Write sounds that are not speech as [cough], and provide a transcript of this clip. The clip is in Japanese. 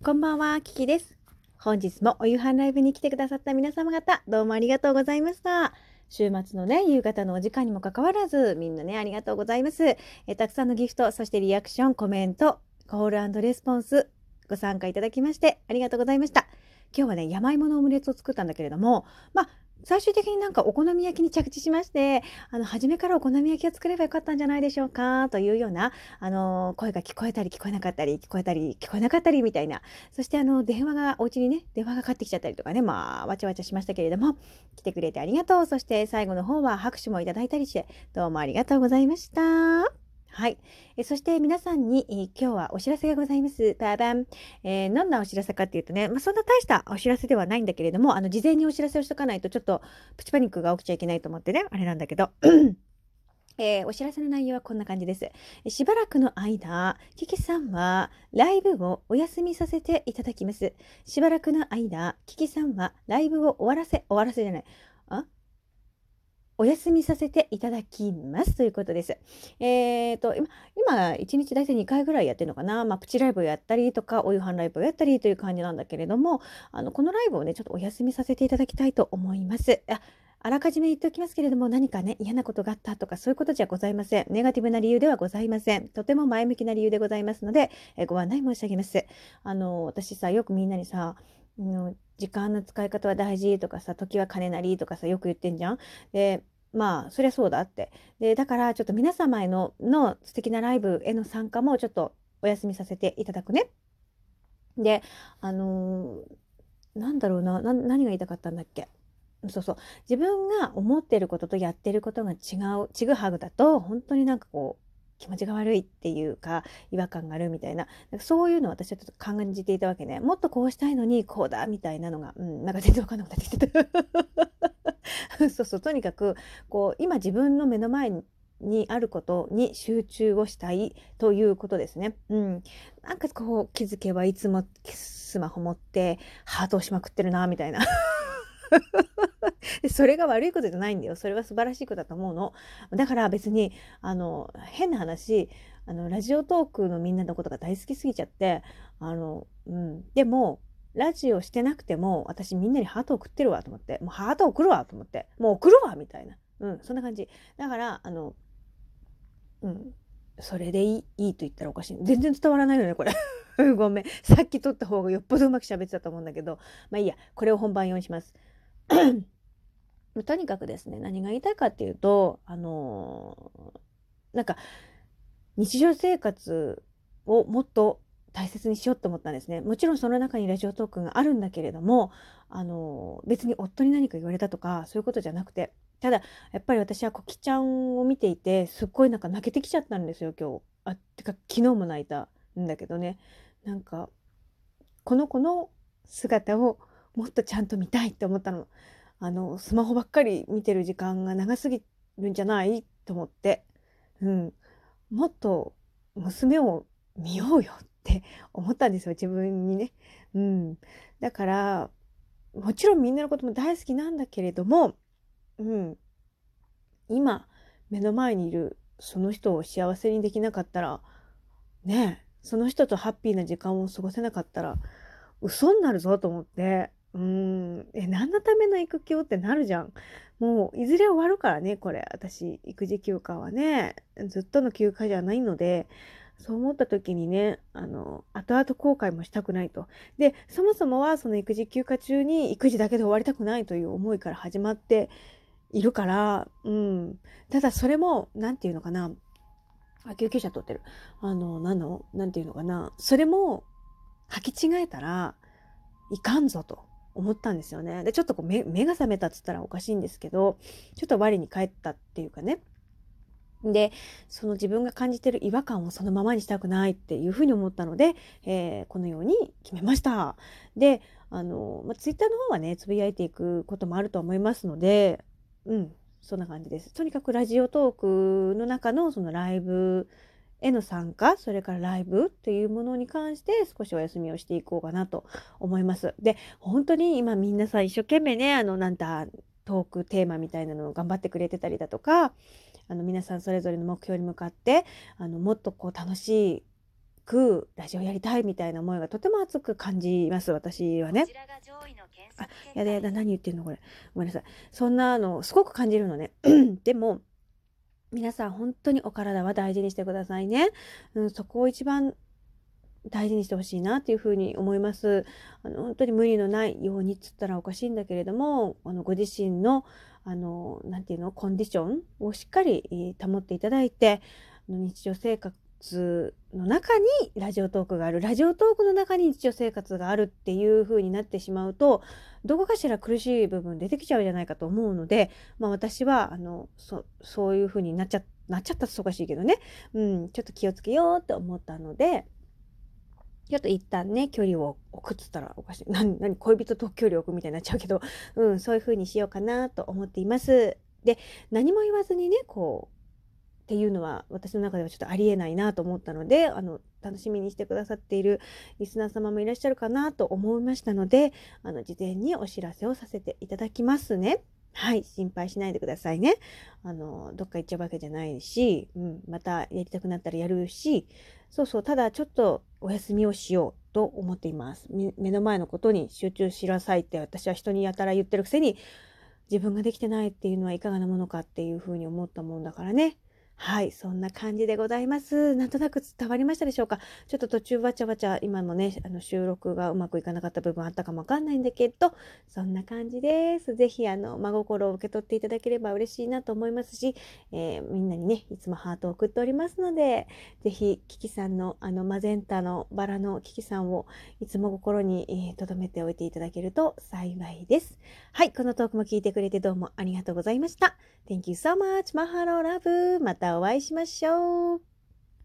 こんばんは、キキです。本日もお夕飯ライブに来てくださった皆様方、どうもありがとうございました。週末のね、夕方のお時間にもかかわらず、みんなね、ありがとうございます。えたくさんのギフト、そしてリアクション、コメント、コールレスポンス、ご参加いただきまして、ありがとうございました。今日はね、山芋のオムレツを作ったんだけれども、まあ、最終的になんかお好み焼きに着地しまして、あの、初めからお好み焼きを作ればよかったんじゃないでしょうか、というような、あの、声が聞こえたり聞こえなかったり、聞こえたり聞こえなかったりみたいな、そしてあの、電話が、お家にね、電話がかかってきちゃったりとかね、まあ、わちゃわちゃしましたけれども、来てくれてありがとう。そして最後の方は拍手もいただいたりして、どうもありがとうございました。はい。えそして皆さんに、え今日はお知らせがございます。バーバン。えー、どんなお知らせかっていうとね、まあ、そんな大したお知らせではないんだけれども、あの、事前にお知らせをしとかないと、ちょっとプチパニックが起きちゃいけないと思ってね、あれなんだけど。えーお知らせの内容はこんな感じです。しばらくの間、キキさんはライブをお休みさせていただきます。しばらくの間、キキさんはライブを終わらせ、終わらせじゃない。あ？お休みさせていただきますということです。えっ、と、今、今、1日大体2回ぐらいやってるのかな。まあ、プチライブをやったりとか、お夕飯ライブをやったりという感じなんだけれども、あの、このライブをね、ちょっとお休みさせていただきたいと思います。あらかじめ言っておきますけれども、何かね、嫌なことがあったとか、そういうことじゃございません。ネガティブな理由ではございません。とても前向きな理由でございますので、えご案内申し上げます。あの、私さ、よくみんなにさ、あの時間の使い方は大事とかさ、時は金なりとかさ、よく言ってんじゃん？で、まあ、そりゃそうだって。で、だから、ちょっと皆様への、の素敵なライブへの参加もちょっとお休みさせていただくね。で、あのーなんだろうな、な、何が言いたかったんだっけ？そうそう。自分が思ってることとやってることが違う、ちぐはぐだと、本当になんかこう、気持ちが悪いっていうか、違和感があるみたいな、そういうのを私はちょっと感じていたわけね。もっとこうしたいのに、こうだ、みたいなのが、うん、なんか全然わかんなくなってきてた。[laughs] そうそう、とにかく、こう、今自分の目の前、にあることに集中をしたいということですね。うん。なんかこう気づけばいつもスマホ持ってハートをしまくってるな、みたいな。[laughs] それが悪いことじゃないんだよ。それは素晴らしいことだと思うの。だから別に、あの、変な話、あの、ラジオトークのみんなのことが大好きすぎちゃって、あの、うん。でも、ラジオしてなくても、私みんなにハート送ってるわと思って、もうハート送るわと思って、もう送るわみたいな。うん、そんな感じ。だから、あの、うん。それでいいいいと言ったらおかしい。全然伝わらないよね、これ。[laughs] ごめん。さっき撮った方がよっぽどうまく喋ってたと思うんだけど、まあいいや、これを本番用にします。[clears throat] とにかくですね、何が言いたいかっていうと、あのーなんか、日常生活をもっと大切にしようと思ったんですね。もちろんその中にラジオトークがあるんだけれども、あの別に夫に何か言われたとか、そういうことじゃなくて、ただ、やっぱり私はコキちゃんを見ていて、すっごいなんか泣けてきちゃったんですよ、今日。あ、てか、昨日も泣いたんだけどね。なんか、この子の姿をもっとちゃんと見たいって思ったの。あの、スマホばっかり見てる時間が長すぎるんじゃない？と思って。うん。もっと娘を見ようよって思ったんですよ、自分にね。うん。だから、もちろんみんなのことも大好きなんだけれども、うん。今、目の前にいるその人を幸せにできなかったら、ね、その人とハッピーな時間を過ごせなかったら、嘘になるぞと思って、うん、え、何のための育休ってなるじゃん。もう、いずれ終わるからね、これ。私、育児休暇はね、ずっとの休暇じゃないので、そう思った時にね、あの、後々後悔もしたくないと。で、そもそもはその育児休暇中に育児だけで終わりたくないという思いから始まっているから、うん。ただそれも、なんていうのかな。あ、救急車通ってる。あの、なの、なんていうのかな。それも、履き違えたらいかんぞと思ったんですよね。で、ちょっとこう目が覚めたっつったらおかしいんですけど、ちょっと我に返ったっていうかね。で、その自分が感じてる違和感をそのままにしたくないっていうふうに思ったので、えーこのように決めました。で、あの、まあ、ツイッターの方はね、つぶやいていくこともあると思いますので、うん、そんな感じです。とにかくラジオトークの中のそのライブへの参加、それからライブっていうものに関して少しお休みをしていこうかなと思います。で、本当に今みんなさ、一生懸命ね、あの、なんだ、トークテーマみたいなのを頑張ってくれてたりだとか、あの、皆さんそれぞれの目標に向かって、あの、もっとこう楽しくラジオやりたいみたいな思いがとても熱く感じます私はね。あやだやだ何言ってんのこれごめんなさいそんなのすごく感じるのね [clears throat] でも皆さん本当にお体は大事にしてくださいね、うん、そこを一番大事にしてほしいなっていうふうに思います。あの本当に無理のないようにっつったらおかしいんだけれどもあのご自身のあのなていうのコンディションをしっかり保っていただいて日常生活の中にラジオトークがあるラジオトークの中に日常生活があるっていう風になってしまうとどこかしら苦しい部分出てきちゃうじゃないかと思うので、まあ、私はあのそそういう風になっちゃなっちゃったっておかしいけどね、うん、ちょっと気をつけようって思ったのでちょっと一旦ね、距離を置くっつったらおかしい。何、何、恋人と距離を置くみたいになっちゃうけど、うん、そういう風にしようかなと思っています。で、何も言わずにね、こう、っていうのは私の中ではちょっとありえないなと思ったので、あの、楽しみにしてくださっているリスナー様もいらっしゃるかなと思いましたので、あの、事前にお知らせをさせていただきますね。はい、心配しないでくださいね。あの、どっか行っちゃうわけじゃないし、うん、またやりたくなったらやるし、そうそう、ただちょっとお休みをしようと思っています。目の前のことに集中しなさいって私は人にやたら言ってるくせに、自分ができてないっていうのはいかがなものかっていうふうに思ったもんだからね。はい、そんな感じでございます。なんとなく伝わりましたでしょうか？ちょっと途中わちゃわちゃ、今もね、あの収録がうまくいかなかった部分あったかもわかんないんだけど、そんな感じです。ぜひ、あの、真心を受け取っていただければ嬉しいなと思いますし、えー、みんなにね、いつもハートを送っておりますので、ぜひ、キキさんの、あの、マゼンタのバラのキキさんをいつも心に留、えー、めておいていただけると幸いです。はい、このトークも聞いてくれてどうもありがとうございました。Thank you so much. マハローラブ。またたお会いしましょう。